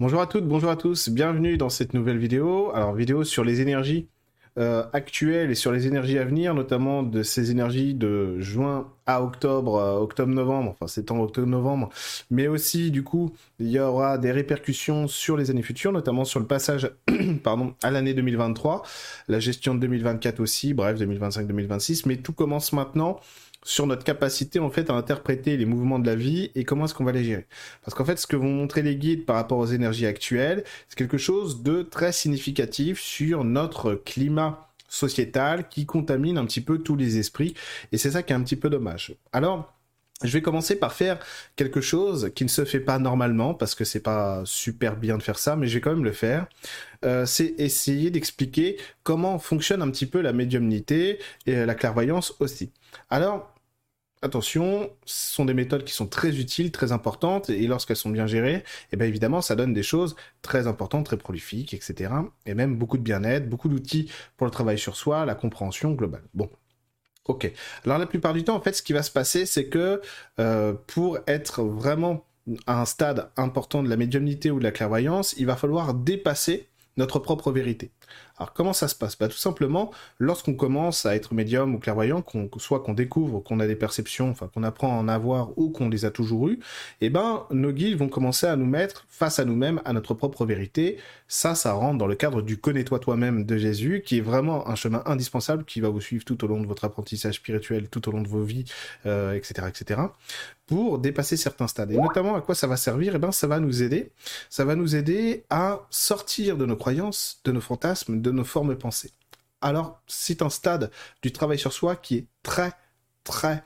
Bonjour à toutes, bonjour à tous, bienvenue dans cette nouvelle vidéo. Alors vidéo sur les énergies euh, actuelles et sur les énergies à venir, notamment de ces énergies de juin à octobre, euh, octobre-novembre, enfin c'est en octobre-novembre, mais aussi du coup il y aura des répercussions sur les années futures, notamment sur le passage pardon, à l'année 2023, la gestion de 2024 aussi, bref 2025-2026, mais tout commence maintenant sur notre capacité en fait à interpréter les mouvements de la vie et comment est-ce qu'on va les gérer. Parce qu'en fait, ce que vont montrer les guides par rapport aux énergies actuelles, c'est quelque chose de très significatif sur notre climat sociétal qui contamine un petit peu tous les esprits et c'est ça qui est un petit peu dommage. Alors, je vais commencer par faire quelque chose qui ne se fait pas normalement parce que c'est pas super bien de faire ça, mais je vais quand même le faire. Euh, c'est essayer d'expliquer comment fonctionne un petit peu la médiumnité et la clairvoyance aussi. Alors, attention, ce sont des méthodes qui sont très utiles, très importantes, et lorsqu'elles sont bien gérées, et eh bien évidemment, ça donne des choses très importantes, très prolifiques, etc. Et même beaucoup de bien-être, beaucoup d'outils pour le travail sur soi, la compréhension globale. Bon. Ok. Alors la plupart du temps, en fait, ce qui va se passer, c'est que euh, pour être vraiment à un stade important de la médiumnité ou de la clairvoyance, il va falloir dépasser notre propre vérité. Alors comment ça se passe? Bah, Tout simplement, lorsqu'on commence à être médium ou clairvoyant, soit qu'on découvre qu'on a des perceptions, enfin qu'on apprend à en avoir ou qu'on les a toujours eues, eh ben nos guides vont commencer à nous mettre face à nous-mêmes, à notre propre vérité. Ça, ça rentre dans le cadre du connais-toi toi-même de Jésus, qui est vraiment un chemin indispensable qui va vous suivre tout au long de votre apprentissage spirituel, tout au long de vos vies, euh, etc., etc pour dépasser certains stades. Et notamment, à quoi ça va servir? Eh ben, ça va nous aider. Ça va nous aider à sortir de nos de nos fantasmes, de nos formes pensées. Alors, c'est un stade du travail sur soi qui est très, très,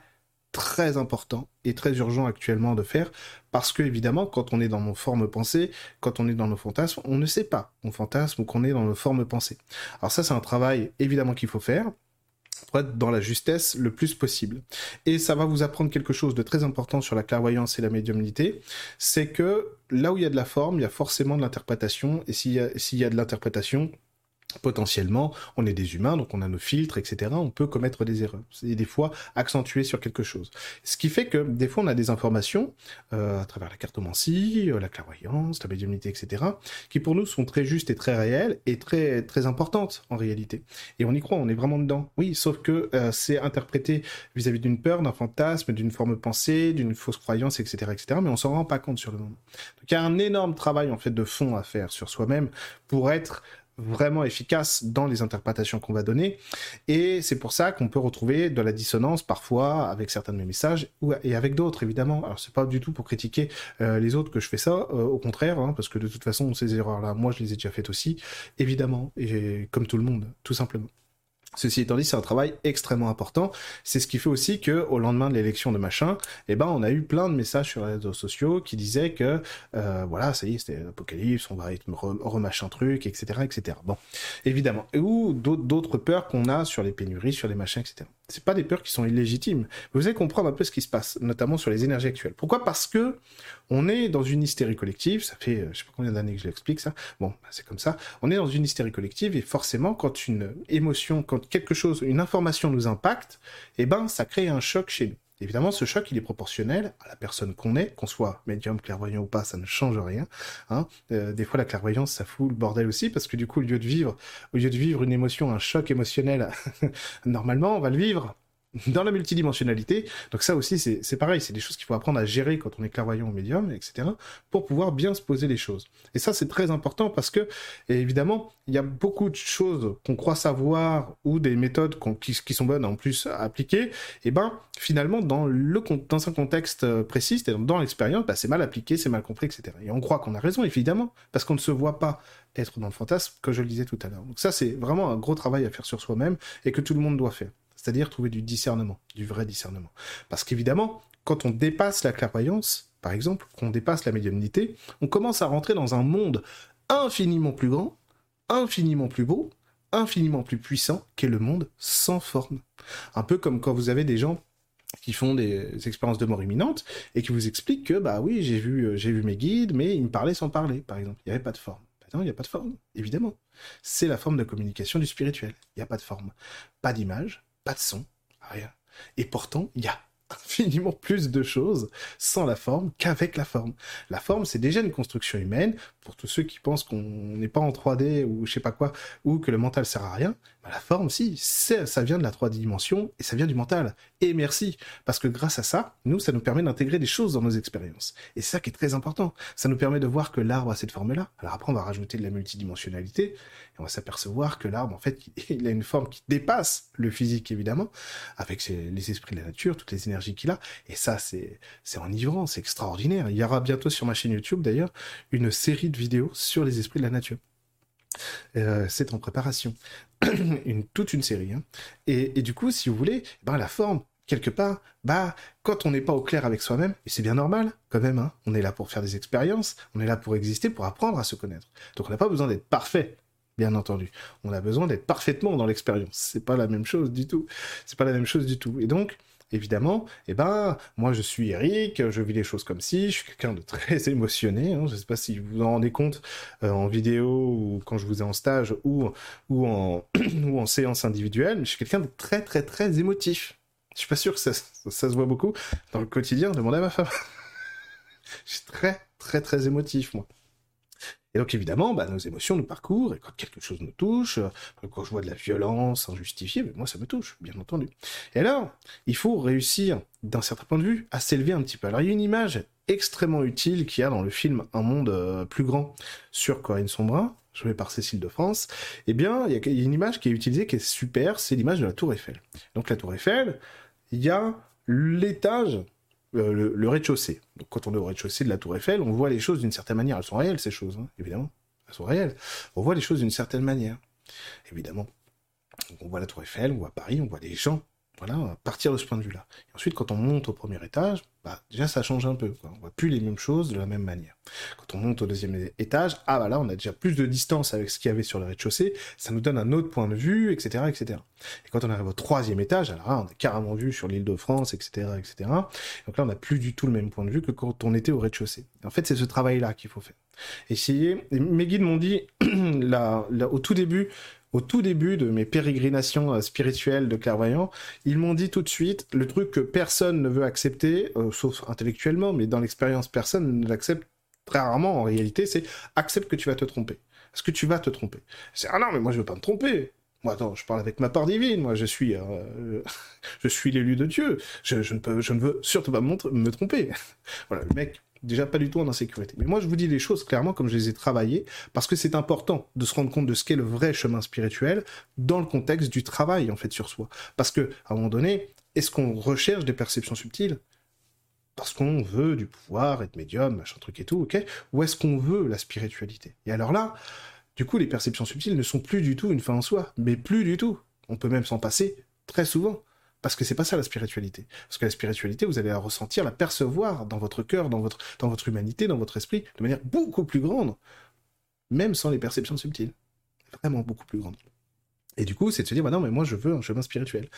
très important et très urgent actuellement de faire parce que évidemment quand on est dans nos formes pensées, quand on est dans nos fantasmes, on ne sait pas on fantasme ou qu'on est dans nos formes pensées. Alors ça c'est un travail évidemment qu'il faut faire pour être dans la justesse le plus possible. Et ça va vous apprendre quelque chose de très important sur la clairvoyance et la médiumnité, c'est que là où il y a de la forme, il y a forcément de l'interprétation, et s'il y, y a de l'interprétation, potentiellement, on est des humains, donc on a nos filtres, etc. On peut commettre des erreurs et des fois accentuer sur quelque chose. Ce qui fait que des fois on a des informations euh, à travers la cartomancie, euh, la clairvoyance, la médiumnité, etc. qui pour nous sont très justes et très réelles et très très importantes en réalité. Et on y croit, on est vraiment dedans. Oui, sauf que euh, c'est interprété vis-à-vis d'une peur, d'un fantasme, d'une forme pensée, d'une fausse croyance, etc., etc. Mais on s'en rend pas compte sur le moment. Donc il y a un énorme travail en fait de fond à faire sur soi-même pour être vraiment efficace dans les interprétations qu'on va donner. Et c'est pour ça qu'on peut retrouver de la dissonance parfois avec certains de mes messages et avec d'autres, évidemment. Alors, c'est pas du tout pour critiquer euh, les autres que je fais ça, euh, au contraire, hein, parce que de toute façon, ces erreurs-là, moi, je les ai déjà faites aussi, évidemment, et comme tout le monde, tout simplement. Ceci étant dit, c'est un travail extrêmement important. C'est ce qui fait aussi que, au lendemain de l'élection de machin, eh ben, on a eu plein de messages sur les réseaux sociaux qui disaient que, euh, voilà, ça y est, c'était l'apocalypse, on va remachin truc, etc., etc. Bon, évidemment. Ou d'autres peurs qu'on a sur les pénuries, sur les machins, etc c'est pas des peurs qui sont illégitimes. Vous allez comprendre un peu ce qui se passe, notamment sur les énergies actuelles. Pourquoi? Parce que on est dans une hystérie collective. Ça fait, euh, je sais pas combien d'années que je l'explique ça. Bon, bah, c'est comme ça. On est dans une hystérie collective et forcément, quand une émotion, quand quelque chose, une information nous impacte, eh ben, ça crée un choc chez nous. Évidemment, ce choc, il est proportionnel à la personne qu'on est, qu'on soit médium, clairvoyant ou pas, ça ne change rien. Hein. Euh, des fois, la clairvoyance, ça fout le bordel aussi, parce que du coup, au lieu de vivre, au lieu de vivre une émotion, un choc émotionnel, normalement, on va le vivre dans la multidimensionnalité. Donc ça aussi, c'est pareil, c'est des choses qu'il faut apprendre à gérer quand on est clairvoyant ou médium, etc., pour pouvoir bien se poser les choses. Et ça, c'est très important parce que, évidemment, il y a beaucoup de choses qu'on croit savoir ou des méthodes qui, sont bonnes en plus à appliquer, et ben finalement, dans, le, dans un contexte euh, précis, c'est dans l'expérience, bah, c'est mal appliqué, c'est mal compris, etc. Et on croit qu'on a raison, évidemment, parce qu'on ne se voit pas être dans le fantasme, que je le disais tout à l'heure. Donc ça, c'est vraiment un gros travail à faire sur soi-même et que tout le monde doit faire c'est-à-dire trouver du discernement, du vrai discernement. Parce qu'évidemment, quand on dépasse la clairvoyance, par exemple, qu'on dépasse la médiumnité, on commence à rentrer dans un monde infiniment plus grand, infiniment plus beau, infiniment plus puissant qu'est le monde sans forme. Un peu comme quand vous avez des gens qui font des expériences de mort imminente et qui vous expliquent que bah oui j'ai vu euh, vu mes guides mais ils me parlaient sans parler par exemple. Il n'y avait pas de forme. Bah non il n'y a pas de forme évidemment. C'est la forme de communication du spirituel. Il n'y a pas de forme. Pas d'image pas de son, rien. Et pourtant, il y a infiniment plus de choses sans la forme qu'avec la forme. La forme, c'est déjà une construction humaine. Pour tous ceux qui pensent qu'on n'est pas en 3D ou je sais pas quoi, ou que le mental sert à rien, bah, la forme, si, ça vient de la 3 dimensions et ça vient du mental. Et merci, parce que grâce à ça, nous, ça nous permet d'intégrer des choses dans nos expériences. Et c'est ça qui est très important. Ça nous permet de voir que l'arbre a cette forme-là. Alors après, on va rajouter de la multidimensionnalité et on va s'apercevoir que l'arbre, en fait, il a une forme qui dépasse le physique, évidemment, avec les esprits de la nature, toutes les énergies qu'il a. Et ça, c'est enivrant, c'est extraordinaire. Il y aura bientôt sur ma chaîne YouTube, d'ailleurs, une série de vidéos sur les esprits de la nature. Euh, c'est en préparation. une, toute une série. Hein. Et, du coup, si vous voulez, ben, la forme, quelque part, bah, quand on n'est pas au clair avec soi-même, et c'est bien normal, quand même, hein, on est là pour faire des expériences, on est là pour exister, pour apprendre à se connaître. Donc on n'a pas besoin d'être parfait, bien entendu. On a besoin d'être parfaitement dans l'expérience. C'est pas la même chose du tout. C'est pas la même chose du tout. Et donc, évidemment, eh ben, moi je suis Eric, je vis les choses comme si, je suis quelqu'un de très émotionné, hein, je ne sais pas si vous en rendez compte euh, en vidéo ou quand je vous ai en stage ou, ou, en, ou en séance individuelle, mais je suis quelqu'un de très très très émotif. Je suis pas sûr que ça, ça, se voit beaucoup dans le quotidien, demandez à ma femme. je suis très très très émotif, moi. Donc évidemment, bah, nos émotions nous parcourent, et quand quelque chose nous touche, euh, quand je vois de la violence injustifiée, moi ça me touche, bien entendu. Et alors, il faut réussir, d'un certain point de vue, à s'élever un petit peu. Alors il y a une image extrêmement utile qu'il y a dans le film Un monde euh, plus grand sur Corinne Sombrin, jouée par Cécile de France. Eh bien, il y a une image qui est utilisée qui est super, c'est l'image de la Tour Eiffel. Donc la Tour Eiffel, il y a l'étage euh, le, rez-de-chaussée. Donc quand on est au rez-de-chaussée de la Tour Eiffel, on voit les choses d'une certaine manière. Elles sont réelles, ces choses, hein, évidemment. Elles sont réelles. On voit les choses d'une certaine manière, évidemment. on voit la Tour Eiffel, on voit Paris, on voit des gens. Voilà, partir de ce point de vue-là. Et ensuite, quand on monte au premier étage, bah, déjà ça change un peu. Quoi. On voit plus les mêmes choses de la même manière. Quand on monte au deuxième étage, ah bah là, on a déjà plus de distance avec ce qu'il y avait sur le rez-de-chaussée. Ça nous donne un autre point de vue, etc., etc. Et quand on arrive au troisième étage, alors là, on a carrément vu sur l'île de France, etc., etc. Donc là, on n'a plus du tout le même point de vue que quand on était au rez-de-chaussée. En fait, c'est ce travail-là qu'il faut faire. Essayer. mes guides m'ont dit là, au tout début, au tout début de mes pérégrinations euh, spirituelles de clairvoyant, ils m'ont dit tout de suite le truc que personne ne veut accepter, euh, sauf intellectuellement, mais dans l'expérience, personne ne l'accepte très rarement en réalité, c'est accepte que tu vas te tromper. Est-ce que tu vas te tromper? C'est ah non, mais moi je veux pas me tromper. Moi, attends, je parle avec ma part divine. Moi, je suis, euh, je suis l'élu de Dieu. Je, ne peux, je ne veux surtout pas me tromper. voilà, le mec, déjà pas du tout en insécurité. Mais moi, je vous dis les choses clairement comme je les ai travaillées, parce que c'est important de se rendre compte de ce qu'est le vrai chemin spirituel dans le contexte du travail, en fait, sur soi. Parce que, à un moment donné, est-ce qu'on recherche des perceptions subtiles? Parce qu'on veut du pouvoir, être médium, machin truc et tout, ok? Ou est-ce qu'on veut la spiritualité? Et alors là, du coup, les perceptions subtiles ne sont plus du tout une fin en soi, mais plus du tout. On peut même s'en passer très souvent. Parce que c'est pas ça la spiritualité. Parce que la spiritualité, vous allez la ressentir, la percevoir dans votre cœur, dans votre, humanité, dans votre esprit, de manière beaucoup plus grande, même sans les perceptions subtiles. Vraiment beaucoup plus grande. Et du coup, c'est de se dire, bah non, mais moi je veux un chemin spirituel.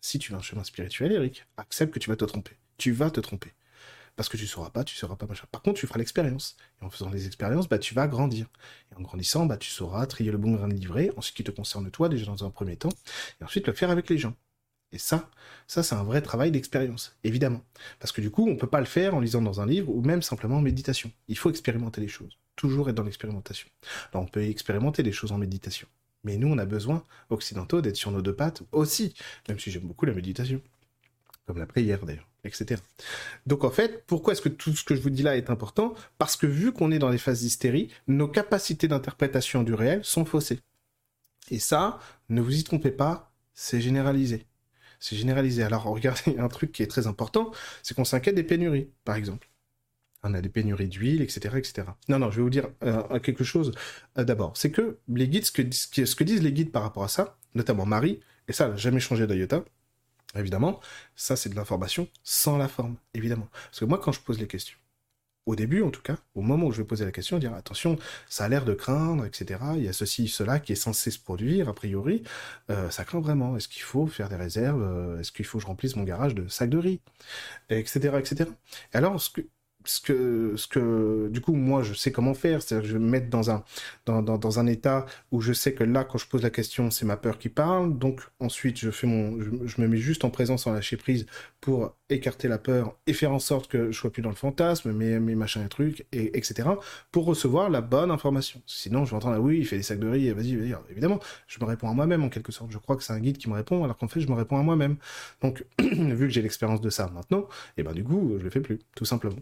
Si tu veux un chemin spirituel, Eric, accepte que tu vas te tromper. Tu vas te tromper. Parce que tu sauras pas, tu sauras pas machin. Par contre, tu feras l'expérience. Et en faisant les expériences, bah, tu vas grandir. Et en grandissant, bah, tu sauras trier le bon grain de livret, en ce qui te concerne toi, déjà dans un premier temps, et ensuite le faire avec les gens. Et ça, ça c'est un vrai travail d'expérience, évidemment. Parce que du coup, on ne peut pas le faire en lisant dans un livre ou même simplement en méditation. Il faut expérimenter les choses. Toujours être dans l'expérimentation. Alors on peut expérimenter les choses en méditation. Mais nous, on a besoin, occidentaux, d'être sur nos deux pattes aussi, même si j'aime beaucoup la méditation. Comme la prière d'ailleurs, etc. Donc en fait, pourquoi est-ce que tout ce que je vous dis là est important? Parce que vu qu'on est dans les phases d'hystérie, nos capacités d'interprétation du réel sont faussées. Et ça, ne vous y trompez pas, c'est généralisé c'est généralisé. Alors regardez, un truc qui est très important, c'est qu'on s'inquiète des pénuries, par exemple. On a des pénuries d'huile, etc., etc. Non, non, je vais vous dire euh, quelque chose euh, d'abord. C'est que les guides, ce que, ce que, disent les guides par rapport à ça, notamment Marie, et ça n'a jamais changé d'IOTA, évidemment, ça c'est de l'information sans la forme, évidemment. Parce que moi, quand je pose les questions, au début en tout cas, au moment où je vais poser la question, dire attention, ça a l'air de craindre, etc. Il y a ceci, cela qui est censé se produire, a priori, euh, ça craint vraiment. Est-ce qu'il faut faire des réserves euh, Est-ce qu'il faut que je remplisse mon garage de sacs de riz Etc. etc. Et alors, ce que, ce que, du coup, moi, je sais comment faire. C'est-à-dire que je vais me mettre dans un, état où je sais que là, quand je pose la question, c'est ma peur qui parle. Donc, ensuite, je fais mon, je, me mets juste en présence, en lâcher prise pour écarter la peur et faire en sorte que je sois plus dans le fantasme, mes, machins et trucs, et, etc. pour recevoir la bonne information. Sinon, je vais entendre, ah oui, il fait des sacs de riz, vas-y, vas-y. Évidemment, je me réponds à moi-même en quelque sorte. Je crois que c'est un guide qui me répond, alors qu'en fait, je me réponds à moi-même. Donc, vu que j'ai l'expérience de ça maintenant, et eh ben, du coup, je le fais plus, tout simplement.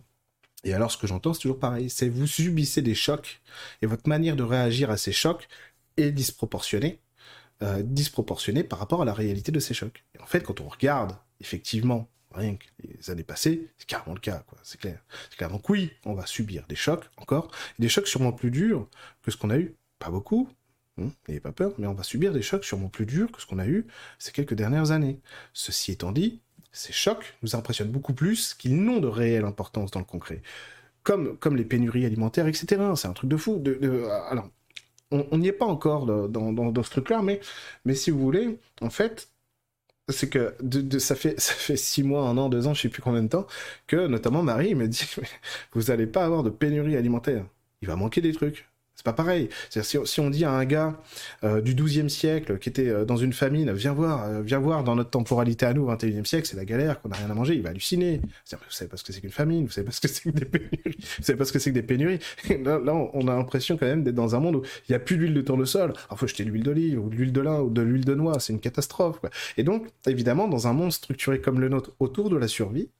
Et alors, ce que j'entends, c'est toujours pareil. C'est vous subissez des chocs et votre manière de réagir à ces chocs est disproportionnée, euh, disproportionnée par rapport à la réalité de ces chocs. Et en fait, quand on regarde, effectivement, rien que les années passées, c'est carrément le cas, quoi. C'est clair. C'est clair. Donc oui, on va subir des chocs encore, des chocs sûrement plus durs que ce qu'on a eu. Pas beaucoup, hein, n'ayez pas peur, mais on va subir des chocs sûrement plus durs que ce qu'on a eu ces quelques dernières années. Ceci étant dit, ces chocs nous impressionnent beaucoup plus qu'ils n'ont de réelle importance dans le concret. Comme, comme les pénuries alimentaires, etc. C'est un truc de fou. De, alors, on n'y est pas encore dans, dans, ce truc-là, mais, mais si vous voulez, en fait, c'est que ça, fait, ça fait six mois, un an, deux ans, je sais plus combien de temps, que notamment Marie me dit Vous n'allez pas avoir de pénurie alimentaire. Il va manquer des trucs. C'est pas pareil. Si, si, on dit à un gars euh, du XIIe siècle qui était euh, dans une famine, viens voir, euh, viens voir dans notre temporalité à nous, 21e siècle, c'est la galère, qu'on n'a rien à manger, il va halluciner. Vous savez pas ce que c'est qu'une famine, vous savez pas ce que c'est que des pénuries, vous savez pas ce que c'est que des pénuries. Là, là on a l'impression quand même d'être dans un monde où il y a plus d'huile de tournesol. Alors faut jeter de l'huile d'olive ou de l'huile de lin ou de l'huile de noix, c'est une catastrophe. Quoi. Et donc, évidemment, dans un monde structuré comme le nôtre autour de la survie,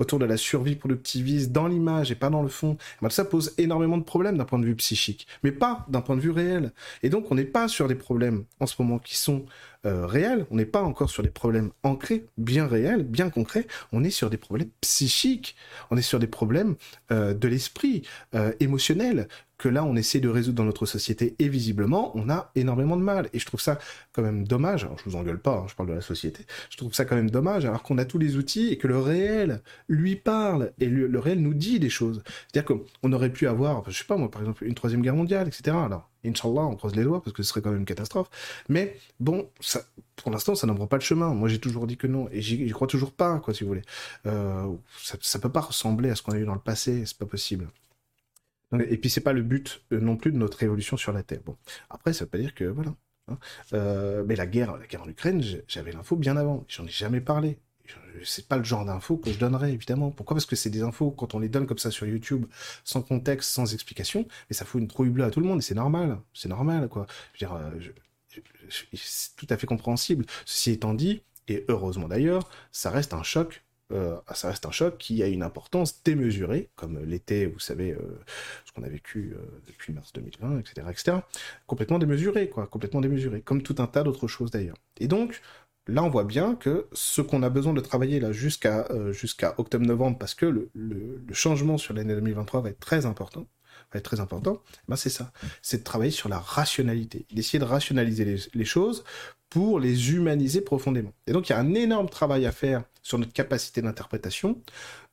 autour de la survie productiviste dans l'image et pas dans le fond, bah, ça pose énormément de problèmes d'un point de vue psychique, mais pas d'un point de vue réel. Et donc on n'est pas sur des problèmes en ce moment qui sont euh, réels, on n'est pas encore sur des problèmes ancrés, bien réels, bien concrets, on est sur des problèmes psychiques, on est sur des problèmes euh, de l'esprit, euh, émotionnels, que là on essaie de résoudre dans notre société. Et visiblement on a énormément de mal. Et je trouve ça quand même dommage. Alors je vous engueule pas hein, je parle de la société. Je trouve ça quand même dommage alors qu'on a tous les outils et que le réel lui parle et le, réel nous dit des choses. C'est-à-dire qu'on aurait pu avoir je sais pas moi par exemple une troisième guerre mondiale etc alors Inch'Allah, on croise les doigts parce que ce serait quand même une catastrophe. Mais bon, pour l'instant, ça n'en pas le chemin. Moi, j'ai toujours dit que non. Et j'y crois toujours pas, quoi, si vous voulez. Euh, ça, ça peut pas ressembler à ce qu'on a eu dans le passé. C'est pas possible. Et puis c'est pas le but euh, non plus de notre évolution sur la Terre. Bon, après ça veut pas dire que voilà. Hein. Euh, mais la guerre, la guerre en Ukraine, j'avais l'info bien avant. J'en ai jamais parlé. C'est pas le genre d'infos que je donnerais évidemment. Pourquoi? Parce que c'est des infos quand on les donne comme ça sur YouTube, sans contexte, sans explication, mais ça fout une trouille bleue à tout le monde et c'est normal. C'est normal quoi. Je veux dire, euh, c'est tout à fait compréhensible. Ceci étant dit, et heureusement d'ailleurs, ça reste un choc euh, ça reste un choc qui a une importance démesurée, comme l'était, vous savez, euh, ce qu'on a vécu depuis mars 2020, etc., etc., complètement démesuré, quoi, complètement démesuré, comme tout un tas d'autres choses d'ailleurs. Et donc, là, on voit bien que ce qu'on a besoin de travailler là jusqu'à jusqu'à octobre-novembre, parce que le, changement sur l'année 2023 va être très important, va être très important, ben c'est ça, c'est de travailler sur la rationalité, d'essayer de rationaliser les choses pour les humaniser profondément. Et donc il y a un énorme travail à faire sur notre capacité d'interprétation,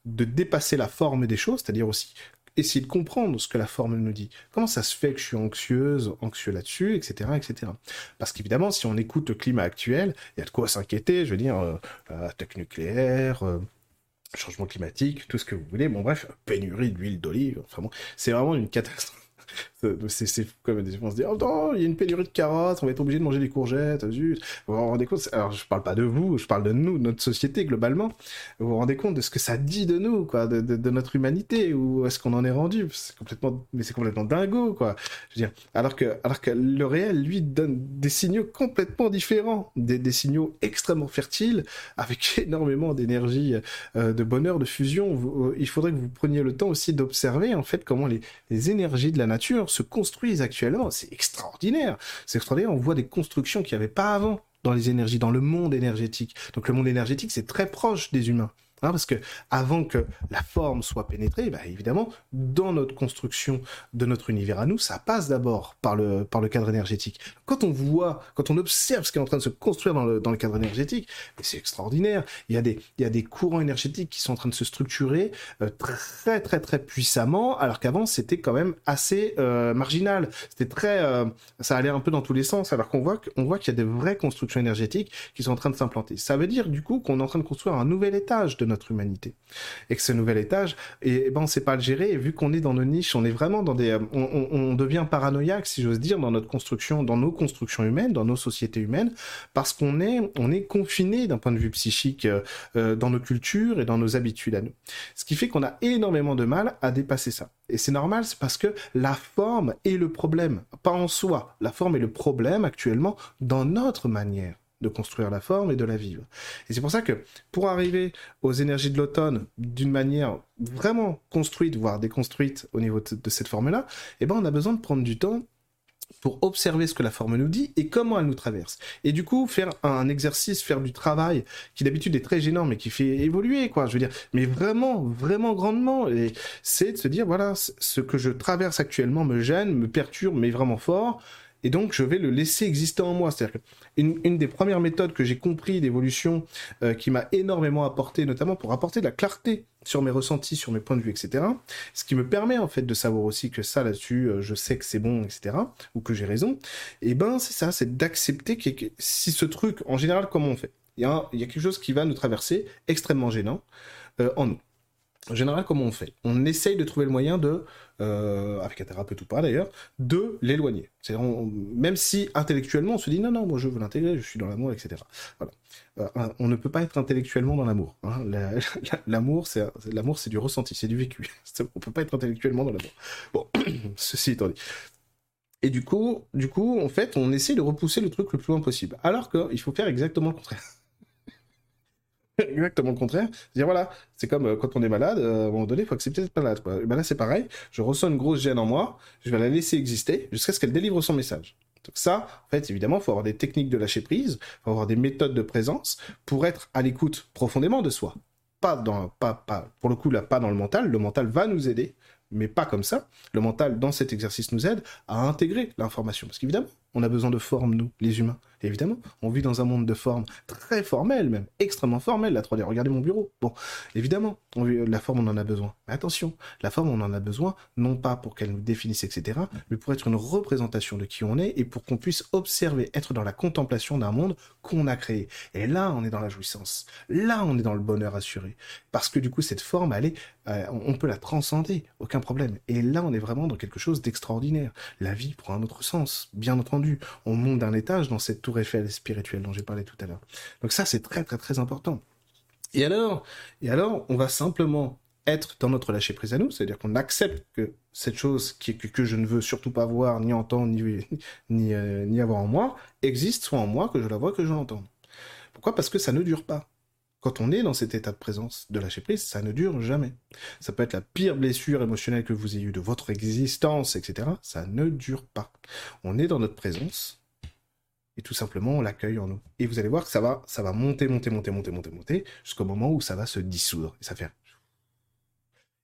de dépasser la forme des choses, c'est-à-dire aussi essayer de comprendre ce que la forme nous dit. Comment ça se fait que je suis anxieuse, anxieux là-dessus, etc., etc. Parce qu'évidemment, si on écoute le climat actuel, il y a de quoi s'inquiéter. Je veux dire, euh, attaque nucléaire. Euh, changement climatique, tout ce que vous voulez, bon bref, pénurie d'huile d'olive, c'est vraiment une catastrophe c'est comme des gens se dire, oh il y a une pénurie de carottes, on va être obligé de manger des courgettes, zut. Vous vous rendez compte, alors je parle pas de vous, je parle de nous, de notre société globalement. Vous vous rendez compte de ce que ça dit de nous, quoi, de, de, notre humanité, ou est-ce qu'on en est rendu? C'est complètement, mais c'est complètement dingo, quoi. Je veux dire, alors que, alors que le réel, lui, donne des signaux complètement différents, des, des signaux extrêmement fertiles, avec énormément d'énergie, euh, de bonheur, de fusion. Euh, il faudrait que vous preniez le temps aussi d'observer, en fait, comment les, les énergies de la nature se construisent actuellement. C'est extraordinaire. C'est extraordinaire. On voit des constructions qu'il n'y avait pas avant dans les énergies, dans le monde énergétique. Donc le monde énergétique, c'est très proche des humains. Hein, parce que avant que la forme soit pénétrée, bah, évidemment, dans notre construction de notre univers à nous, ça passe d'abord par le, par le cadre énergétique. Quand on voit, quand on observe ce qui est en train de se construire dans le, dans le cadre énergétique, c'est extraordinaire. Il y, a des, il y a des courants énergétiques qui sont en train de se structurer euh, très très très puissamment, alors qu'avant c'était quand même assez euh, marginal. C'était très, euh, ça allait un peu dans tous les sens, alors qu'on voit qu'on voit qu'il y a des vraies constructions énergétiques qui sont en train de s'implanter. Ça veut dire du coup qu'on est en train de construire un nouvel étage de notre humanité. Et que ce nouvel étage, et, ben on sait pas le gérer. Et vu qu'on est dans nos niches, on est vraiment dans des, on, on devient paranoïaque, si j'ose dire, dans notre construction, dans nos constructions humaines, dans nos sociétés humaines, parce qu'on est, on est confiné d'un point de vue psychique euh, euh, dans nos cultures et dans nos habitudes à nous. Ce qui fait qu'on a énormément de mal à dépasser ça. Et c'est normal, c'est parce que la forme est le problème, pas en soi. La forme est le problème actuellement dans notre manière de construire la forme et de la vivre. Et c'est pour ça que pour arriver aux énergies de l'automne d'une manière vraiment construite, voire déconstruite au niveau de, cette forme-là, eh ben on a besoin de prendre du temps pour observer ce que la forme nous dit et comment elle nous traverse. Et du coup, faire un exercice, faire du travail qui d'habitude est très gênant, mais qui fait évoluer, quoi. Je veux dire, mais vraiment, vraiment grandement. Et c'est de se dire, voilà, ce que je traverse actuellement me gêne, me perturbe, mais vraiment fort et donc je vais le laisser exister en moi. C'est-à-dire qu'une une des premières méthodes que j'ai compris d'évolution, euh, qui m'a énormément apporté, notamment pour apporter de la clarté sur mes ressentis, sur mes points de vue, etc. Ce qui me permet en fait de savoir aussi que ça là-dessus, euh, je sais que c'est bon, etc. Ou que j'ai raison. Et ben c'est ça, c'est d'accepter que si ce truc, en général, comment on fait? Il y, a, il y a quelque chose qui va nous traverser, extrêmement gênant, euh, en nous. En général, comment on fait? On essaye de trouver le moyen de, euh, avec un thérapeute ou pas d'ailleurs, de l'éloigner. Même si intellectuellement on se dit non, non, moi je veux l'intégrer, je suis dans l'amour, etc. Voilà. Euh, on ne peut pas être intellectuellement dans l'amour. Hein. L'amour, c'est l'amour, c'est du ressenti, c'est du vécu. On peut pas être intellectuellement dans l'amour. Bon, ceci étant dit. Et du coup, du coup, en fait, on essaie de repousser le truc le plus loin possible. Alors qu'il faut faire exactement le contraire. exactement le contraire. Dire voilà, c'est comme euh, quand on est malade, euh, à un moment donné, il faut accepter d'être malade. Ben là, c'est pareil. Je ressens une grosse gêne en moi, je vais la laisser exister jusqu'à ce qu'elle délivre son message. Donc ça, en fait, évidemment, il faut avoir des techniques de lâcher prise, il faut avoir des méthodes de présence pour être à l'écoute profondément de soi. Pas dans, pas, pas, pour le coup, là, pas dans le mental. Le mental va nous aider, mais pas comme ça. Le mental, dans cet exercice, nous aide à intégrer l'information. Parce qu'évidemment, on a besoin de forme, nous, les humains. Évidemment, on vit dans un monde de forme très formel, même extrêmement formel, la 3D. Regardez mon bureau. Bon, évidemment, on la forme, on en a besoin. Mais attention, la forme, on en a besoin, non pas pour qu'elle nous définisse, etc., mais pour être une représentation de qui on est et pour qu'on puisse observer, être dans la contemplation d'un monde qu'on a créé. Et là, on est dans la jouissance. Là, on est dans le bonheur assuré. Parce que du coup, cette forme, elle est, euh, on peut la transcender, aucun problème. Et là, on est vraiment dans quelque chose d'extraordinaire. La vie prend un autre sens, bien entendu on monte d'un étage dans cette tour Eiffel spirituelle dont j'ai parlé tout à l'heure. Donc ça, c'est très très très important. Et alors, et alors, on va simplement être dans notre lâcher prise à nous, c'est-à-dire qu'on accepte que cette chose qui, que, que, je ne veux surtout pas voir, ni entendre, ni, ni, euh, ni avoir en moi, existe soit en moi, que je la vois, que je l'entende. Pourquoi? Parce que ça ne dure pas. Quand on est dans cet état de présence de lâcher prise, ça ne dure jamais. Ça peut être la pire blessure émotionnelle que vous ayez eue de votre existence, etc. Ça ne dure pas. On est dans notre présence et tout simplement on l'accueille en nous. Et vous allez voir que ça va, ça va monter, monter, monter, monter, monter, monter, jusqu'au moment où ça va se dissoudre. Et ça fait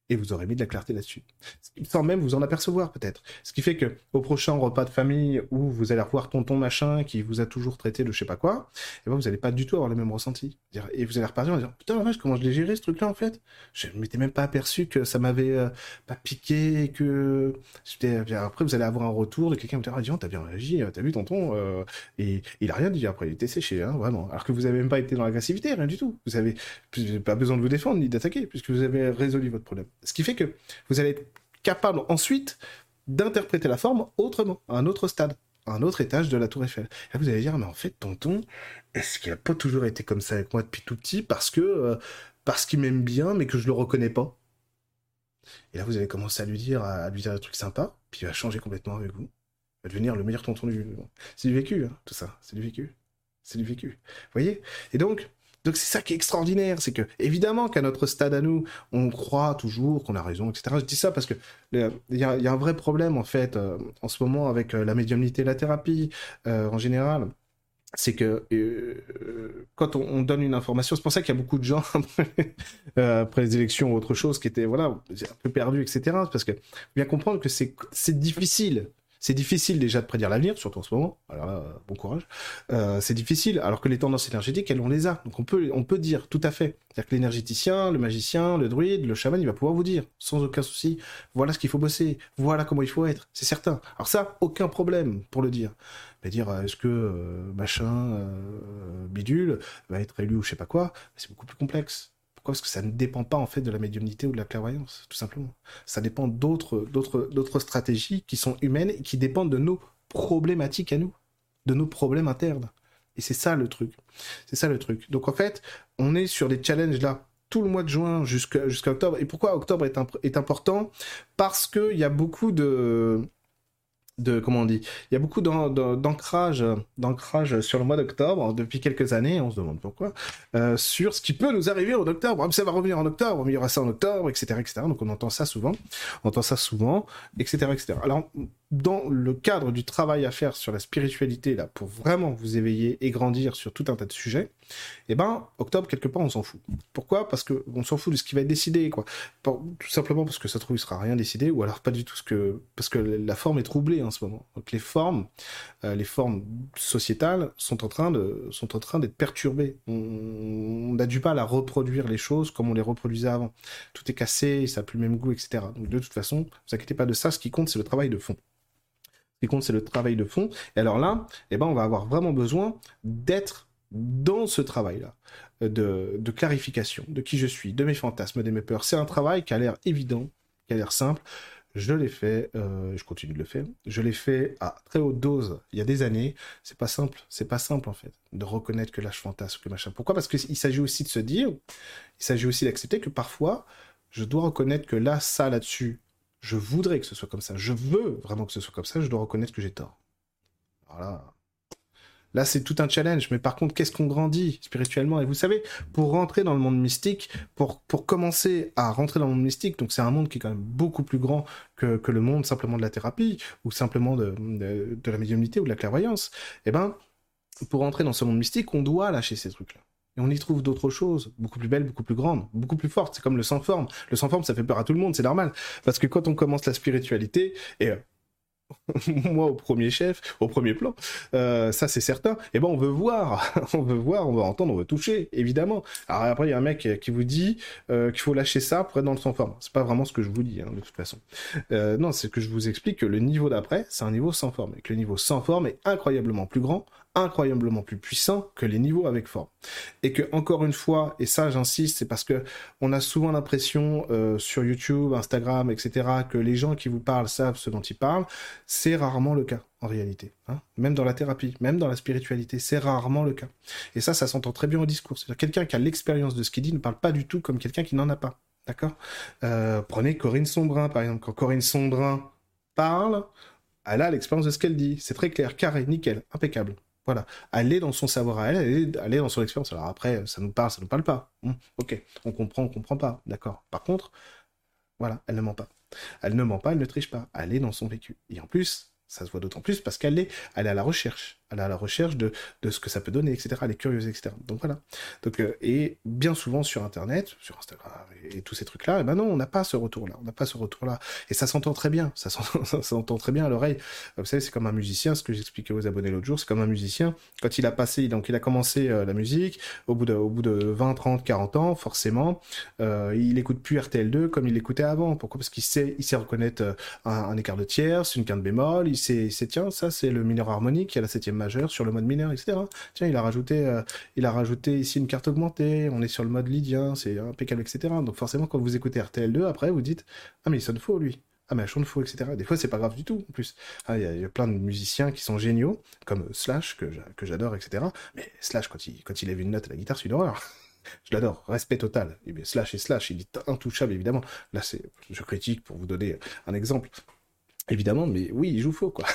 et vous aurez mis de la clarté là-dessus. Sans même vous en apercevoir peut-être. Ce qui fait que au prochain repas de famille où vous allez revoir tonton machin qui vous a toujours traité de je sais pas quoi, et eh ben vous allez pas du tout avoir le même ressenti. Et vous allez repartir en disant putain la comment je l'ai géré ce truc-là en fait? Je ne m'étais même pas aperçu que ça m'avait euh, pas piqué que après vous allez avoir un retour de quelqu'un qui vous dira t'as bien réagi, t'as vu tonton euh, et il a rien dit après il était séché hein, vraiment. Alors que vous avez même pas été dans l'agressivité rien du tout. Vous avez pas besoin de vous défendre ni d'attaquer puisque vous avez résolu votre problème. Ce qui fait que vous allez être capable ensuite d'interpréter la forme autrement, à un autre stade, à un autre étage de la tour Eiffel. Et vous allez dire, mais en fait, tonton, est-ce qu'il n'a pas toujours été comme ça avec moi depuis tout petit parce que euh, parce qu'il m'aime bien, mais que je le reconnais pas? Et là, vous allez commencer à lui dire, à, lui dire des trucs sympas, puis il va changer complètement avec vous. Il va devenir le meilleur tonton du... C'est du vécu, hein, tout ça. C'est du vécu. C'est du vécu. Vous voyez? Et donc, donc c'est ça qui est extraordinaire, c'est que évidemment qu'à notre stade à nous, on croit toujours qu'on a raison, etc. Je dis ça parce que il y, a, un vrai problème en fait euh, en ce moment avec euh, la médiumnité et la thérapie euh, en général. C'est que quand on, donne une information, c'est pour ça qu'il y a beaucoup de gens après les élections ou autre chose qui étaient voilà un peu perdus, etc. Parce que bien comprendre que c'est difficile c'est difficile déjà de prédire l'avenir, surtout en ce moment. Alors là, bon courage. Euh, c'est difficile, alors que les tendances énergétiques, elles, on les a. Donc on peut, dire, tout à fait. C'est-à-dire que l'énergéticien, le magicien, le druide, le chaman, il va pouvoir vous dire, sans aucun souci, voilà ce qu'il faut bosser, voilà comment il faut être, c'est certain. Alors ça, aucun problème pour le dire. Mais dire, euh, est-ce que euh, machin, bidule, va être élu ou je sais pas quoi, c'est beaucoup plus complexe Pourquoi? Parce que ça ne dépend pas en fait de la médiumnité ou de la clairvoyance, tout simplement. Ça dépend d'autres, stratégies qui sont humaines et qui dépendent de nos problématiques à nous, de nos problèmes internes. Et c'est ça le truc. C'est ça le truc. Donc en fait, on est sur des challenges là tout le mois de juin jusqu'à octobre. Et pourquoi octobre est important? Parce qu'il y a beaucoup de de comment on dit il y a beaucoup d'ancrage d'ancrage sur le mois d'octobre depuis quelques années on se demande pourquoi euh, sur ce qui peut nous arriver en octobre. Ah, ça va revenir en octobre il y aura ça en octobre etc donc on entend ça souvent on entend ça souvent etc etc alors dans le cadre du travail à faire sur la spiritualité là pour vraiment vous éveiller et grandir sur tout un tas de sujets eh ben octobre quelque part on s'en fout. Pourquoi? Parce que on s'en fout de ce qui va être décidé quoi. Tout simplement parce que ça trouve il sera rien décidé ou alors pas du tout ce que parce que la forme est troublée en ce moment. Donc les formes euh, les formes sociétales sont en train de sont en train d'être perturbées. On n'a du mal à reproduire les choses comme on les reproduisait avant. Tout est cassé ça n'a plus le même goût etc donc de toute façon vous inquiétez pas de ça. Ce qui compte c'est le travail de fond qui compte, c'est le travail de fond. Et alors là, eh ben, on va avoir vraiment besoin d'être dans ce travail-là, de, de, clarification de qui je suis, de mes fantasmes, de mes peurs. C'est un travail qui a l'air évident, qui a l'air simple. Je l'ai fait, euh, je continue de le faire. Je l'ai fait à très haute dose il y a des années. C'est pas simple, c'est pas simple en fait de reconnaître que là je fantasme, que machin. Pourquoi? Parce qu'il s'agit aussi de se dire, il s'agit aussi d'accepter que parfois je dois reconnaître que là, ça là-dessus, je voudrais que ce soit comme ça, je veux vraiment que ce soit comme ça, je dois reconnaître que j'ai tort. Voilà. Là, c'est tout un challenge, mais par contre, qu'est-ce qu'on grandit spirituellement? Et vous savez, pour rentrer dans le monde mystique, pour, commencer à rentrer dans le monde mystique, donc c'est un monde qui est quand même beaucoup plus grand que, le monde simplement de la thérapie, ou simplement de la médiumnité ou de la clairvoyance, eh ben, pour rentrer dans ce monde mystique, on doit lâcher ces trucs-là. Et on y trouve d'autres choses, beaucoup plus belles, beaucoup plus grandes, beaucoup plus fortes. C'est comme le sans-forme. Le sans-forme, ça fait peur à tout le monde, c'est normal. Parce que quand on commence la spiritualité, et euh, moi au premier chef, au premier plan, euh, ça c'est certain. Et eh ben on veut voir, on veut voir, on veut entendre, on veut toucher, évidemment. Alors après il y a un mec qui vous dit euh, qu'il faut lâcher ça pour être dans le sans forme. C'est pas vraiment ce que je vous dis hein, de toute façon. Euh, non, c'est que je vous explique que le niveau d'après, c'est un niveau sans forme et que le niveau sans forme est incroyablement plus grand, incroyablement plus puissant que les niveaux avec forme. Et que encore une fois, et ça j'insiste, c'est parce que on a souvent l'impression euh, sur YouTube, Instagram, etc., que les gens qui vous parlent savent ce dont ils parlent. C'est rarement le cas en réalité. Hein. même dans la thérapie, même dans la spiritualité, c'est rarement le cas. Et ça, ça s'entend très bien au discours. C'est-à-dire quelqu'un qui a l'expérience de ce qu'il dit ne parle pas du tout comme quelqu'un qui n'en a pas. D'accord? Euh, Prenez Corinne Sombrin, par exemple. Quand Corinne Sombrin parle, elle a l'expérience de ce qu'elle dit. C'est très clair, carré, nickel, impeccable. Voilà. Est dans son savoir à elle, est, dans son expérience. Alors après, ça nous parle, ça nous parle pas. Hum, ok, on comprend, on comprend pas. D'accord. Par contre, voilà, elle ne ment pas. Elle ne ment pas, elle ne triche pas. Elle est dans son vécu. Et en plus, ça se voit d'autant plus parce qu'elle est, elle est à la recherche à la recherche de, de, ce que ça peut donner, etc. Elle est curieuse, etc. Donc voilà. Donc, euh, et bien souvent sur Internet, sur Instagram et, tous ces trucs-là, et eh ben non, on n'a pas ce retour-là. On n'a pas ce retour-là. Et ça s'entend très bien. Ça s'entend très bien à l'oreille. Vous savez, c'est comme un musicien, ce que j'expliquais aux abonnés l'autre jour, c'est comme un musicien. Quand il a passé, donc il a commencé euh, la musique, au bout de, au bout de 20, 30, 40 ans, forcément, euh, il écoute plus RTL2 comme il l'écoutait avant. Pourquoi? Parce qu'il sait, il sait reconnaître euh, un, écart de tierce, une quinte bémol, il sait, il sait tiens, ça c'est le mineur harmonique, il y a la septième sur le mode mineur, etc. Tiens, il a rajouté, euh, il a rajouté ici une carte augmentée. On est sur le mode lydien, c'est impeccable, etc. Donc forcément, quand vous écoutez RTL2, après, vous dites ah mais il sonne faux lui. Ah mais elle chante faux, etc. Des fois, c'est pas grave du tout. En plus, ah, il y, a plein de musiciens qui sont géniaux, comme Slash que j'adore, etc. Mais Slash, quand il quand il lève une note à la guitare, c'est une horreur. Je l'adore, respect total. Et bien, slash et Slash, il est intouchable évidemment. Là, c'est, je critique pour vous donner un exemple. Évidemment, mais oui, il joue faux, quoi.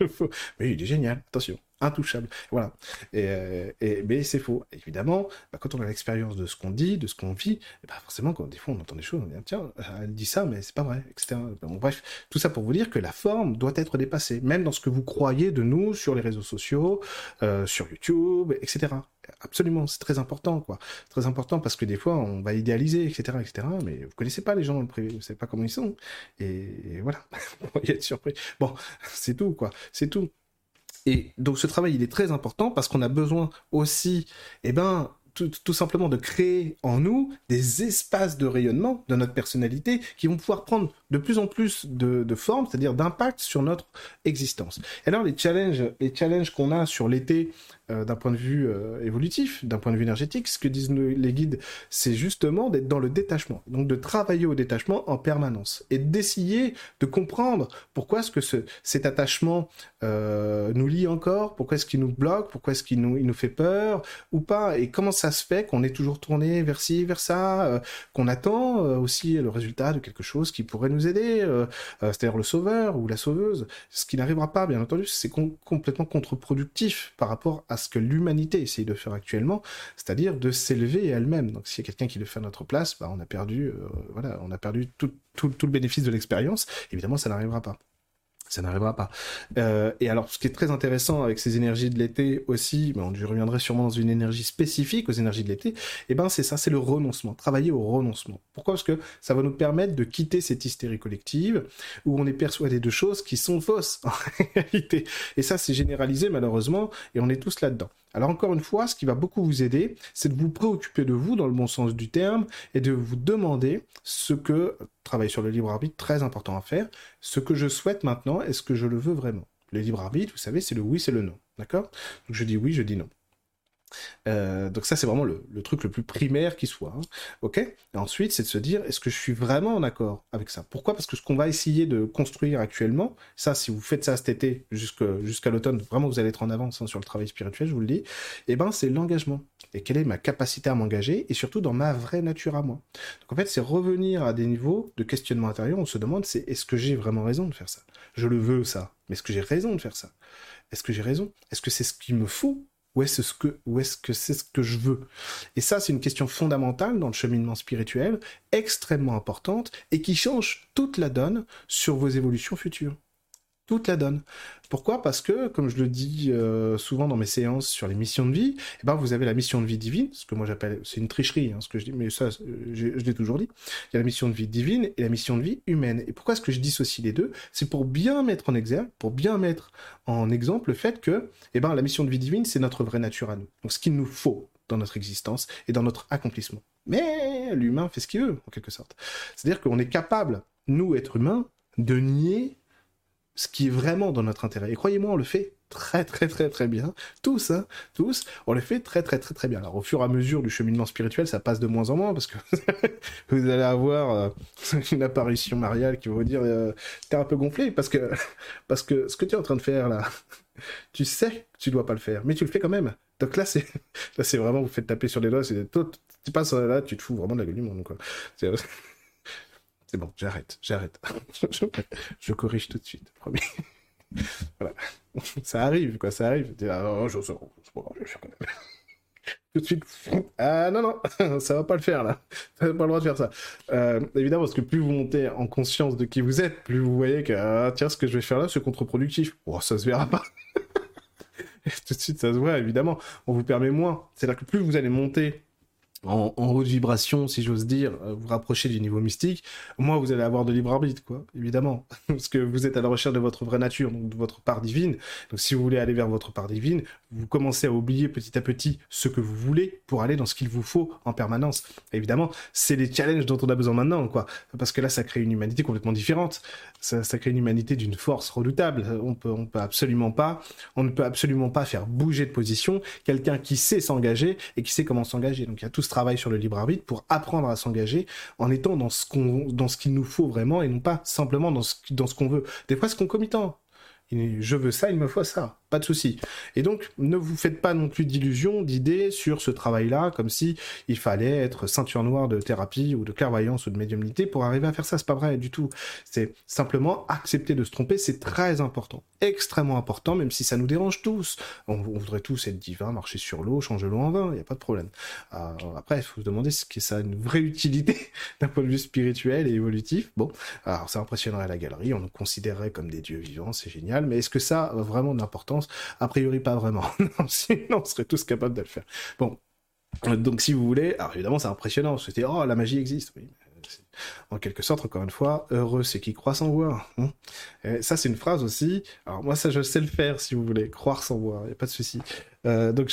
mais il est génial, attention intouchable. Voilà. Euh, et mais c'est faux. Évidemment, bah, quand on a l'expérience de ce qu'on dit, de ce qu'on vit, bah forcément, quand des fois on entend des choses, on dit ah, tiens, elle dit ça, mais c'est pas vrai, etc. Bref, tout ça pour vous dire que la forme doit être dépassée, même dans ce que vous croyez de nous sur les réseaux sociaux, euh, sur YouTube, etc. Absolument, c'est très important, quoi. Très important parce que des fois on va idéaliser, etc., etc. Mais vous connaissez pas les gens dans le privé, vous savez pas comment ils sont, et, voilà, il y a être surpris. Bon, c'est tout, quoi. C'est tout. Et donc ce travail, il est très important parce qu'on a besoin aussi, eh ben, tout, simplement de créer en nous des espaces de rayonnement de notre personnalité qui vont pouvoir prendre de plus en plus de, de forme, c'est-à-dire d'impact sur notre existence. Et alors les challenges, les challenges qu'on a sur l'été euh, d'un point de vue euh, évolutif, d'un point de vue énergétique, ce que disent les guides, c'est justement d'être dans le détachement, donc de travailler au détachement en permanence et d'essayer de comprendre pourquoi est-ce que ce, cet attachement euh, nous lie encore, pourquoi est-ce qu'il nous bloque, pourquoi est-ce qu'il nous, il nous fait peur ou pas, et comment ça se fait qu'on est toujours tourné vers ci, vers ça, qu'on attend aussi le résultat de quelque chose qui pourrait nous aider, c'est-à-dire le sauveur ou la sauveuse, ce qui n'arrivera pas, bien entendu, c'est complètement contre-productif par rapport à ce que l'humanité essaye de faire actuellement, c'est-à-dire de s'élever elle-même. Donc s'il y a quelqu'un qui le fait à notre place, bah, on a perdu, euh, voilà, on a perdu tout, tout, tout le bénéfice de l'expérience. Évidemment, ça n'arrivera pas. Ça n'arrivera pas. Euh, et alors, ce qui est très intéressant avec ces énergies de l'été aussi, mais on y reviendrait sûrement dans une énergie spécifique aux énergies de l'été, et eh ben c'est ça, c'est le renoncement, travailler au renoncement. Pourquoi? Parce que ça va nous permettre de quitter cette hystérie collective où on est persuadé de choses qui sont fausses en réalité. Et ça, c'est généralisé malheureusement, et on est tous là-dedans. Alors encore une fois, ce qui va beaucoup vous aider, c'est de vous préoccuper de vous dans le bon sens du terme et de vous demander ce que, travail sur le libre arbitre, très important à faire, ce que je souhaite maintenant, est-ce que je le veux vraiment? Le libre arbitre, vous savez, c'est le oui, c'est le non. D'accord? Donc je dis oui, je dis non. Euh, donc ça, c'est vraiment le, truc le plus primaire qui soit. Hein. Ok? Ensuite, c'est de se dire, est-ce que je suis vraiment en accord avec ça? Pourquoi? Parce que ce qu'on va essayer de construire actuellement, ça, si vous faites ça cet été jusqu'à l'automne, vraiment, vous allez être en avance hein, sur le travail spirituel, je vous le dis, eh ben, c'est l'engagement. Et quelle est ma capacité à m'engager? Et surtout dans ma vraie nature à moi. Donc en fait, c'est revenir à des niveaux de questionnement intérieur. On se demande, c'est est-ce que j'ai vraiment raison de faire ça? Je le veux, ça. Mais est-ce que j'ai raison de faire ça? Est-ce que j'ai raison? Est-ce que c'est ce qu'il me faut où est-ce que, est-ce que c'est ce que je veux. Et ça, c'est une question fondamentale dans le cheminement spirituel, extrêmement importante, et qui change toute la donne sur vos évolutions futures toute la donne. Pourquoi? Parce que, comme je le dis euh, souvent dans mes séances sur les missions de vie, eh ben, vous avez la mission de vie divine, ce que moi j'appelle, c'est une tricherie, hein, ce que je dis, mais ça, je, l'ai toujours dit. Il y a la mission de vie divine et la mission de vie humaine. Et pourquoi est-ce que je dissocie les deux? C'est pour bien mettre en exergue, pour bien mettre en exemple le fait que, eh ben, la mission de vie divine, c'est notre vraie nature à nous. Donc, ce qu'il nous faut dans notre existence et dans notre accomplissement. Mais l'humain fait ce qu'il veut, en quelque sorte. C'est-à-dire qu'on est capable, nous, êtres humains, de nier ce qui est vraiment dans notre intérêt. Et croyez-moi, on le fait très très très très bien. Tous, hein, tous, on le fait très très très très bien. Alors au fur et à mesure du cheminement spirituel, ça passe de moins en moins parce que vous allez avoir euh, une apparition mariale qui va vous dire euh, t'es un peu gonflé parce que parce que ce que tu es en train de faire là, tu sais que tu dois pas le faire, mais tu le fais quand même. Donc là c'est vraiment vous faites taper sur les doigts, c'est tu passes là, tu te fous vraiment de la gueule du monde quoi. C'est bon, j'arrête, j'arrête. je, corrige tout de suite, promis. voilà. Ça arrive, quoi, ça arrive. Oh, je, je, tout de suite. Ah non, non, ça va pas le faire là. Ça va pas le droit de faire ça. Euh, évidemment, parce que plus vous montez en conscience de qui vous êtes, plus vous voyez que, ah, tiens, ce que je vais faire là, c'est contre-productif. Oh, ça se verra pas. tout de suite, ça se voit, évidemment. On vous permet moins. C'est-à-dire que plus vous allez monter en, haute vibration, si j'ose dire, euh, vous rapprocher du niveau mystique, moi, vous allez avoir de libre arbitre, quoi, évidemment. Parce que vous êtes à la recherche de votre vraie nature, de votre part divine. Donc si vous voulez aller vers votre part divine, vous commencez à oublier petit à petit ce que vous voulez pour aller dans ce qu'il vous faut en permanence. évidemment, c'est les challenges dont on a besoin maintenant, quoi. Parce que là, ça crée une humanité complètement différente. Ça, crée une humanité d'une force redoutable. On peut absolument pas, on ne peut absolument pas faire bouger de position quelqu'un qui sait s'engager et qui sait comment s'engager. Donc il y a tout ce travail sur le libre arbitre pour apprendre à s'engager en étant dans ce qu'on, dans ce qu'il nous faut vraiment et non pas simplement dans ce, dans ce qu'on veut. Des fois, c'est concomitant. Je veux ça, il me faut ça pas de souci. Et donc, ne vous faites pas non plus d'illusions, d'idées sur ce travail-là, comme si il fallait être ceinture noire de thérapie ou de clairvoyance ou de médiumnité pour arriver à faire ça. C'est pas vrai du tout. C'est simplement accepter de se tromper, c'est très important, extrêmement important, même si ça nous dérange tous. On, voudrait tous être divins, marcher sur l'eau, changer l'eau en vin, il n'y a pas de problème. Euh, après, il faut se demander ce que ça a une vraie utilité d'un point de vue spirituel et évolutif. Bon, alors ça impressionnerait la galerie, on nous considérerait comme des dieux vivants, c'est génial, mais est-ce que ça a vraiment d'importance a priori, pas vraiment. sinon, on serait tous capables de le faire. Bon. Donc, si vous voulez, alors évidemment, c'est impressionnant. C'était, oh, la magie existe. En quelque sorte, encore une fois, heureux c'est qui croit sans voir. Hein. ça, c'est une phrase aussi. Alors moi, ça, je sais le faire, si vous voulez, croire sans voir, il n'y a pas de souci. Euh, donc,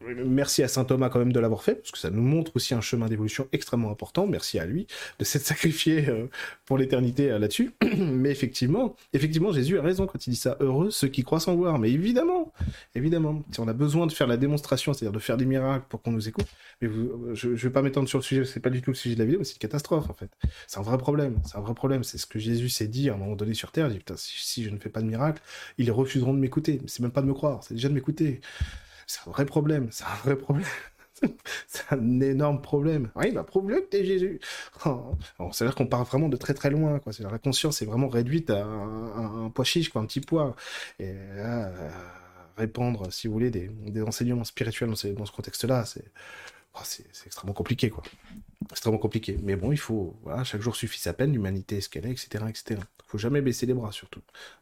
merci à saint Thomas quand même de l'avoir fait, parce que ça nous montre aussi un chemin d'évolution extrêmement important. Merci à lui de s'être sacrifié euh, pour l'éternité euh, là-dessus. Mais effectivement, effectivement, Jésus a raison quand il dit ça. Heureux ceux qui croient sans voir. Mais évidemment, évidemment, si on a besoin de faire la démonstration, c'est-à-dire de faire des miracles pour qu'on nous écoute, mais je, ne vais pas m'étendre sur le sujet, c'est pas du tout le sujet de la vidéo, mais c'est une catastrophe en fait. C'est un vrai problème, c'est un vrai problème. C'est ce que Jésus s'est dit à un moment donné sur terre. Il dit putain, si, je ne fais pas de miracle, ils refuseront de m'écouter. C'est même pas de me croire, c'est déjà de m'écouter. C'est un vrai problème, c'est un vrai problème. c'est un énorme problème. Oui, bah prouve-le que t'es Jésus. Oh. C'est-à-dire qu'on part vraiment de très très loin. Quoi. La conscience est vraiment réduite à un, poids chiche, quoi, un petit poids. Et euh, répandre, si vous voulez, des, enseignements spirituels dans, ce contexte-là, c'est Oh, c'est extrêmement compliqué, quoi. Extrêmement compliqué. Mais bon, il faut, voilà, chaque jour suffit sa peine, l'humanité est ce qu'elle est, etc., etc. Faut jamais baisser les bras, surtout.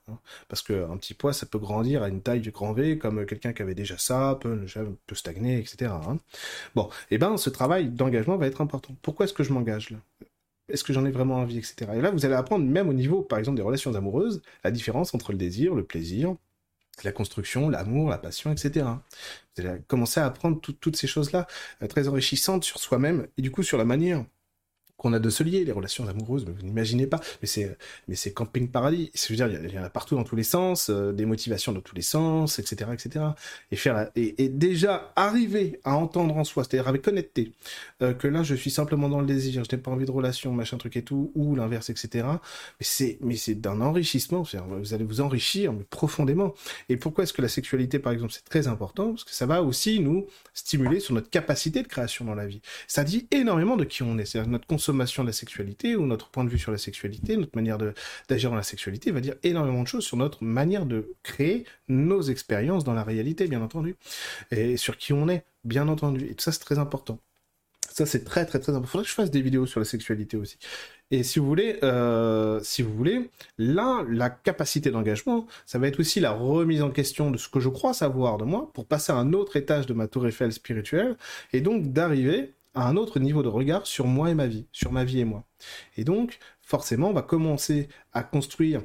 Hein. Parce qu'un petit poids, ça peut grandir à une taille de grand V, comme quelqu'un qui avait déjà ça, peut, peut stagner, etc. Hein. Bon, et eh ben, ce travail d'engagement va être important. Pourquoi est-ce que je m'engage là? Est-ce que j'en ai vraiment envie, etc. Et là, vous allez apprendre, même au niveau, par exemple, des relations amoureuses, la différence entre le désir, le plaisir, la construction, l'amour, la passion, etc. Vous allez commencer à apprendre toutes ces choses-là, euh, très enrichissantes sur soi-même, et du coup sur la manière qu'on a de se lier, les relations amoureuses, vous n'imaginez pas, mais c'est, mais c'est camping paradis. Je veux dire, il y, en a partout dans tous les sens, euh, des motivations dans tous les sens, etc., etc. Et faire, et, déjà arriver à entendre en soi, c'est-à-dire avec honnêteté, euh, que là, je suis simplement dans le désir, je n'ai pas envie de relation, machin truc et tout, ou l'inverse, etc. Mais c'est, mais c'est d'un enrichissement, vous allez vous enrichir mais profondément. Et pourquoi est-ce que la sexualité, par exemple, c'est très important? Parce que ça va aussi nous stimuler sur notre capacité de création dans la vie. Ça dit énormément de qui on est, c'est-à-dire notre consommation de la sexualité ou notre point de vue sur la sexualité, notre manière d'agir dans la sexualité va dire énormément de choses sur notre manière de créer nos expériences dans la réalité, bien entendu, et sur qui on est, bien entendu. Et ça, c'est très important. Ça, c'est très, très, très important. Faudrait que je fasse des vidéos sur la sexualité aussi. Et si vous voulez, euh, si vous voulez, là, la capacité d'engagement, ça va être aussi la remise en question de ce que je crois savoir de moi pour passer à un autre étage de ma tour Eiffel spirituelle et donc d'arriver à un autre niveau de regard sur moi et ma vie, sur ma vie et moi. Et donc, forcément, on va commencer à construire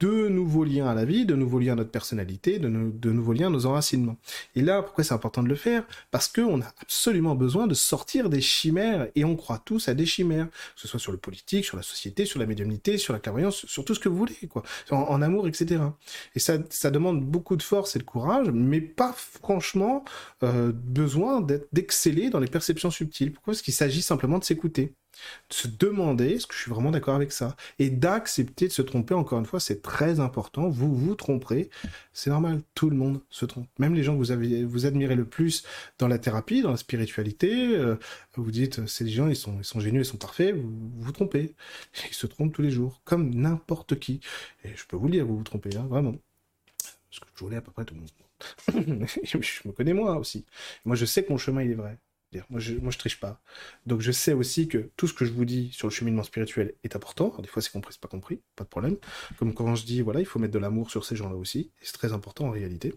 de nouveaux liens à la vie, de nouveaux liens à notre personnalité, de, nouveaux liens à nos enracinements. Et là, pourquoi c'est important de le faire? Parce qu'on a absolument besoin de sortir des chimères, et on croit tous à des chimères, que ce soit sur le politique, sur la société, sur la médiumnité, sur la clairvoyance, sur tout ce que vous voulez, quoi, en, amour, etc. Et ça, ça demande beaucoup de force et de courage, mais pas franchement euh, besoin d'exceller dans les perceptions subtiles. Pourquoi? Parce qu'il s'agit simplement de s'écouter de se demander est-ce que je suis vraiment d'accord avec ça? Et d'accepter de se tromper encore une fois c'est très important. Vous vous tromperez. C'est normal. Tout le monde se trompe. Même les gens que vous avez vous admirez le plus dans la thérapie dans la spiritualité euh, vous dites ces gens ils sont ils sont géniaux ils sont parfaits vous vous, trompez. Ils se trompent tous les jours comme n'importe qui. Et je peux vous le dire vous vous trompez hein, vraiment. Parce que je voulais à peu près tout le monde. Je me connais moi aussi. Moi je sais que mon chemin il est vrai moi je, moi, je triche pas. Donc, je sais aussi que tout ce que je vous dis sur le cheminement spirituel est important. des fois, c'est compris, c'est pas compris, pas de problème. Comme quand je dis, voilà, il faut mettre de l'amour sur ces gens-là aussi. c'est très important en réalité.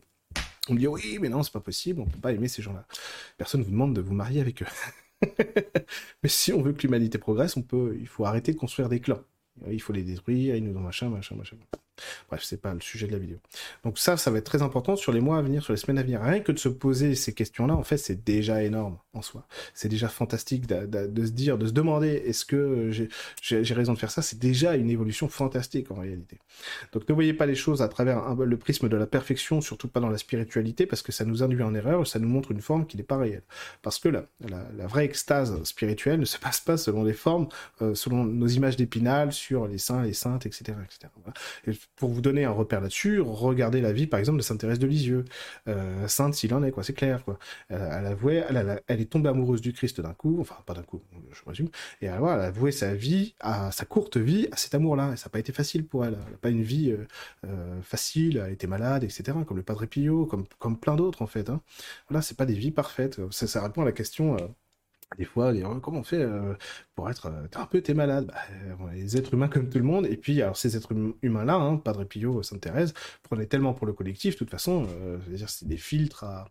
On me dit, oui, mais non, c'est pas possible, on peut pas aimer ces gens-là. Personne vous demande de vous marier avec eux. mais si on veut que l'humanité progresse, on peut, il faut arrêter de construire des clans. Il faut les détruire, ils nous ont machin, machin, machin. Bref, c'est pas le sujet de la vidéo. Donc ça, ça va être très important sur les mois à venir, sur les semaines à venir. Rien que de se poser ces questions-là, en fait, c'est déjà énorme en soi. C'est déjà fantastique de, se dire, de se demander, est-ce que j'ai raison de faire ça? C'est déjà une évolution fantastique en réalité. Donc ne voyez pas les choses à travers le prisme de la perfection, surtout pas dans la spiritualité, parce que ça nous induit en erreur, ça nous montre une forme qui n'est pas réelle. Parce que la, la, vraie extase spirituelle ne se passe pas selon les formes, euh, selon nos images d'épinal sur les saints, les saintes, etc. etc pour vous donner un repère là-dessus, regardez la vie, par exemple, de Sainte Thérèse de Lisieux. Euh, sainte s'il en est, quoi, c'est clair, quoi. Elle, elle, elle, est tombée amoureuse du Christ d'un coup, enfin, pas d'un coup, je résume, et elle, a avoué sa vie, à sa courte vie, à cet amour-là. Et ça n'a pas été facile pour elle. Elle pas une vie euh, euh, facile, elle été malade, etc., comme le Padre Pio, comme, plein d'autres, en fait. Hein. Voilà, c'est pas des vies parfaites. Ça répond à la question des fois, comment on fait euh, pour être euh, thérapeute et malade bah, euh, Les êtres humains comme tout le monde. Et puis, alors ces êtres hum, humains-là, hein, Padre Pio, Sainte Thérèse, prenaient tellement pour le collectif. De toute façon, dire, c'est des filtres à,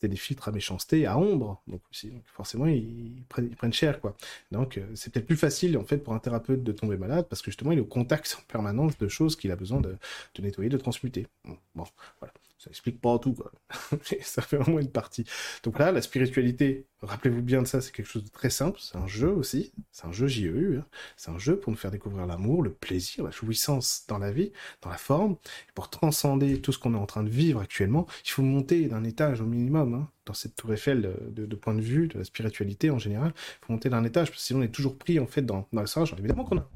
c'était des filtres à méchanceté, à ombre, donc, aussi, forcément ils prennent, cher quoi. Donc euh, c'est peut-être plus facile en fait pour un thérapeute de tomber malade parce que justement il est au contact en permanence de choses qu'il a besoin de, de nettoyer, de transmuter. Bon, voilà ça explique pas tout, quoi. ça fait vraiment une partie. Donc là, la spiritualité, rappelez-vous bien de ça, c'est quelque chose de très simple, c'est un jeu aussi, c'est un jeu JEU, hein. c'est un jeu pour nous faire découvrir l'amour, le plaisir, la jouissance dans la vie, dans la forme. Pour transcender tout ce qu'on est en train de vivre actuellement, il faut monter d'un étage au minimum, hein, dans cette tour Eiffel de, de, point de vue, de la spiritualité en général, faut monter d'un étage, parce que sinon on est toujours pris en fait dans, dans le. Évidemment qu'on a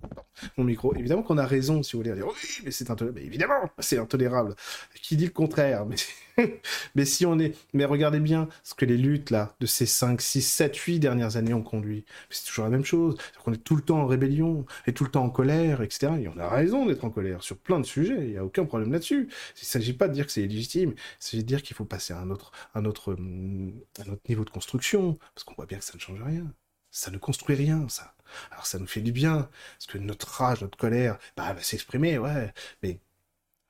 mon micro, évidemment qu'on a raison si vous voulez dire oui, mais c'est intolérable. Évidemment, c'est intolérable. Qui dit le contraire mais... mais si on est. Mais regardez bien ce que les luttes là, de ces 5, 6, 7, 8 dernières années ont conduit. C'est toujours la même chose. On est tout le temps en rébellion, et tout le temps en colère, etc. Et on a raison d'être en colère sur plein de sujets. Il n'y a aucun problème là-dessus. Il ne s'agit pas de dire que c'est illégitime. Il s'agit de dire qu'il faut passer à un autre, un, autre, un autre niveau de construction. Parce qu'on voit bien que ça ne change rien. Ça ne construit rien, ça. Alors ça nous fait du bien. Parce que notre rage, notre colère, bah, elle va s'exprimer, ouais. Mais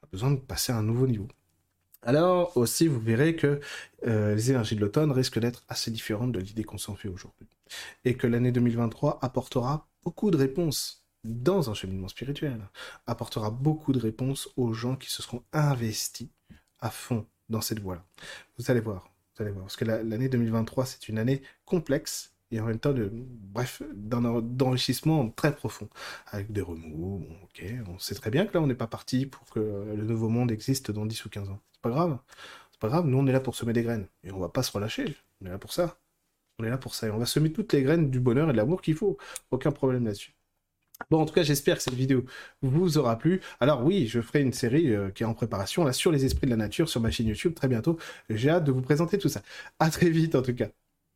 on a besoin de passer à un nouveau niveau. Alors aussi, vous verrez que euh, les énergies de l'automne risquent d'être assez différentes de l'idée qu'on s'en fait aujourd'hui. Et que l'année 2023 apportera beaucoup de réponses dans un cheminement spirituel, apportera beaucoup de réponses aux gens qui se seront investis à fond dans cette voie-là. Vous allez voir, vous allez voir, parce que l'année 2023, c'est une année complexe et en même temps de bref d'enrichissement très profond avec des remous ok on sait très bien que là on n'est pas parti pour que le nouveau monde existe dans 10 ou 15 ans pas grave. C'est pas grave, nous on est là pour semer des graines. Et on va pas se relâcher. On est là pour ça. On est là pour ça. Et on va semer toutes les graines du bonheur et de l'amour qu'il faut. Aucun problème là-dessus. Bon, en tout cas, j'espère que cette vidéo vous aura plu. Alors oui, je ferai une série euh, qui est en préparation là sur les esprits de la nature sur ma chaîne YouTube très bientôt. J'ai hâte de vous présenter tout ça. À très vite en tout cas.